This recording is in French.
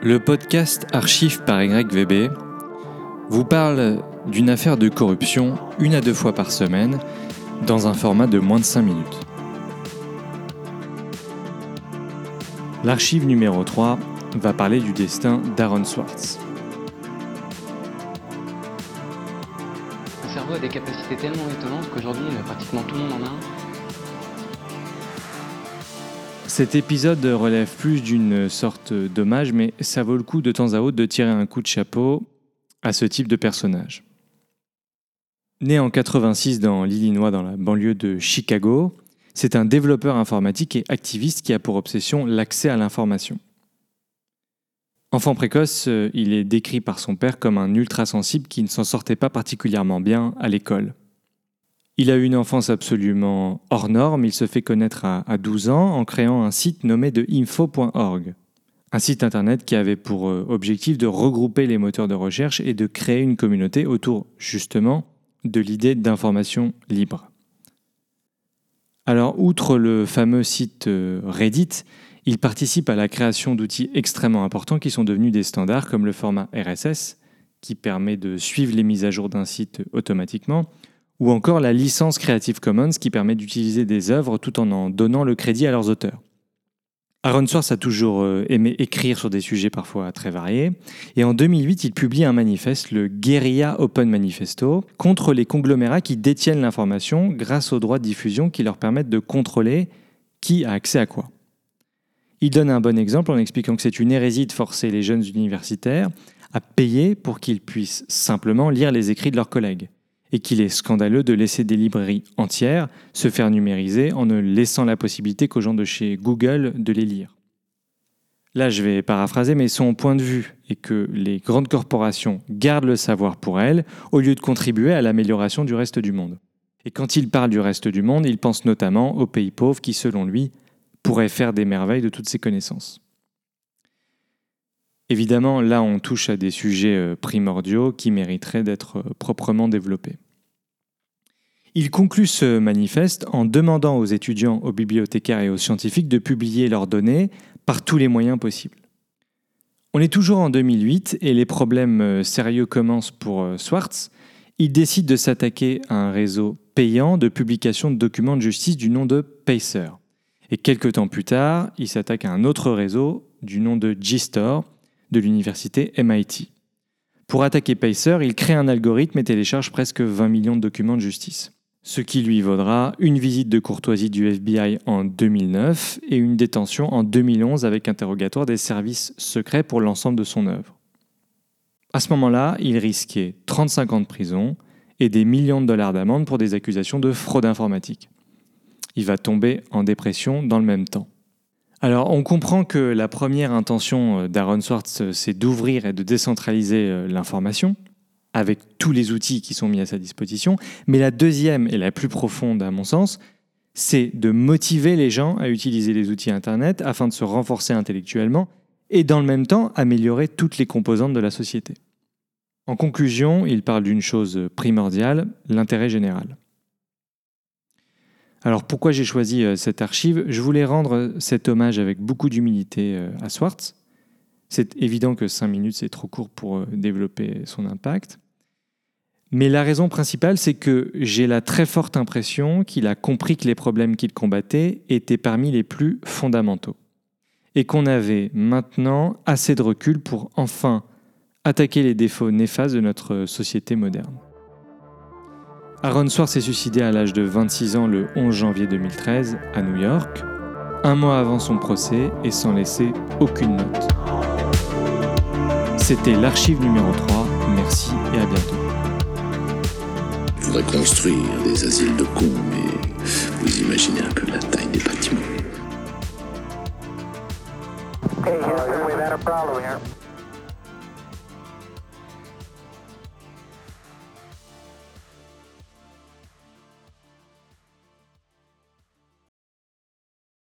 Le podcast Archive par YVB vous parle d'une affaire de corruption une à deux fois par semaine dans un format de moins de 5 minutes. L'archive numéro 3 va parler du destin d'Aaron Swartz. Le cerveau a des capacités tellement étonnantes qu'aujourd'hui, euh, pratiquement tout le monde en a. Cet épisode relève plus d'une sorte d'hommage, mais ça vaut le coup de temps à autre de tirer un coup de chapeau à ce type de personnage. Né en 86 dans l'Illinois, dans la banlieue de Chicago, c'est un développeur informatique et activiste qui a pour obsession l'accès à l'information. Enfant précoce, euh, il est décrit par son père comme un ultra-sensible qui ne s'en sortait pas particulièrement bien à l'école. Il a eu une enfance absolument hors norme, il se fait connaître à, à 12 ans en créant un site nommé de info.org, un site internet qui avait pour euh, objectif de regrouper les moteurs de recherche et de créer une communauté autour justement de l'idée d'information libre. Alors, outre le fameux site euh, Reddit, il participe à la création d'outils extrêmement importants qui sont devenus des standards comme le format RSS, qui permet de suivre les mises à jour d'un site automatiquement, ou encore la licence Creative Commons qui permet d'utiliser des œuvres tout en en donnant le crédit à leurs auteurs. Aaron Swartz a toujours euh, aimé écrire sur des sujets parfois très variés, et en 2008, il publie un manifeste, le Guerilla Open Manifesto, contre les conglomérats qui détiennent l'information grâce aux droits de diffusion qui leur permettent de contrôler qui a accès à quoi. Il donne un bon exemple en expliquant que c'est une hérésie de forcer les jeunes universitaires à payer pour qu'ils puissent simplement lire les écrits de leurs collègues et qu'il est scandaleux de laisser des librairies entières se faire numériser en ne laissant la possibilité qu'aux gens de chez Google de les lire. Là, je vais paraphraser, mais son point de vue est que les grandes corporations gardent le savoir pour elles au lieu de contribuer à l'amélioration du reste du monde. Et quand il parle du reste du monde, il pense notamment aux pays pauvres qui, selon lui, pourraient faire des merveilles de toutes ces connaissances. Évidemment, là, on touche à des sujets euh, primordiaux qui mériteraient d'être euh, proprement développés. Il conclut ce manifeste en demandant aux étudiants, aux bibliothécaires et aux scientifiques de publier leurs données par tous les moyens possibles. On est toujours en 2008 et les problèmes euh, sérieux commencent pour Swartz. Il décide de s'attaquer à un réseau payant de publication de documents de justice du nom de Pacer. Et quelques temps plus tard, il s'attaque à un autre réseau du nom de G-Store, de l'université MIT. Pour attaquer Pacer, il crée un algorithme et télécharge presque 20 millions de documents de justice. Ce qui lui vaudra une visite de courtoisie du FBI en 2009 et une détention en 2011 avec interrogatoire des services secrets pour l'ensemble de son œuvre. À ce moment-là, il risquait 35 ans de prison et des millions de dollars d'amende pour des accusations de fraude informatique. Il va tomber en dépression dans le même temps. Alors, on comprend que la première intention euh, d'Aaron Swartz, euh, c'est d'ouvrir et de décentraliser euh, l'information avec tous les outils qui sont mis à sa disposition. Mais la deuxième et la plus profonde, à mon sens, c'est de motiver les gens à utiliser les outils Internet afin de se renforcer intellectuellement et dans le même temps améliorer toutes les composantes de la société. En conclusion, il parle d'une chose primordiale, l'intérêt général. Alors pourquoi j'ai choisi euh, cette archive? Je voulais rendre cet hommage avec beaucoup d'humilité euh, à Swartz. C'est évident que 5 minutes, c'est trop court pour euh, développer son impact. Mais la raison principale, c'est que j'ai la très forte impression qu'il a compris que les problèmes qu'il combattait étaient parmi les plus fondamentaux. Et qu'on avait maintenant assez de recul pour enfin attaquer les défauts néfastes de notre société moderne. Aaron Swartz s'est suicidé à l'âge de 26 ans le 11 janvier 2013 à New York, un mois avant son procès et sans laisser aucune note. C'était l'archive numéro 3, merci et à bientôt. Je voudrais construire des asiles de cons, mais vous imaginez un peu la taille des bâtiments. Hey,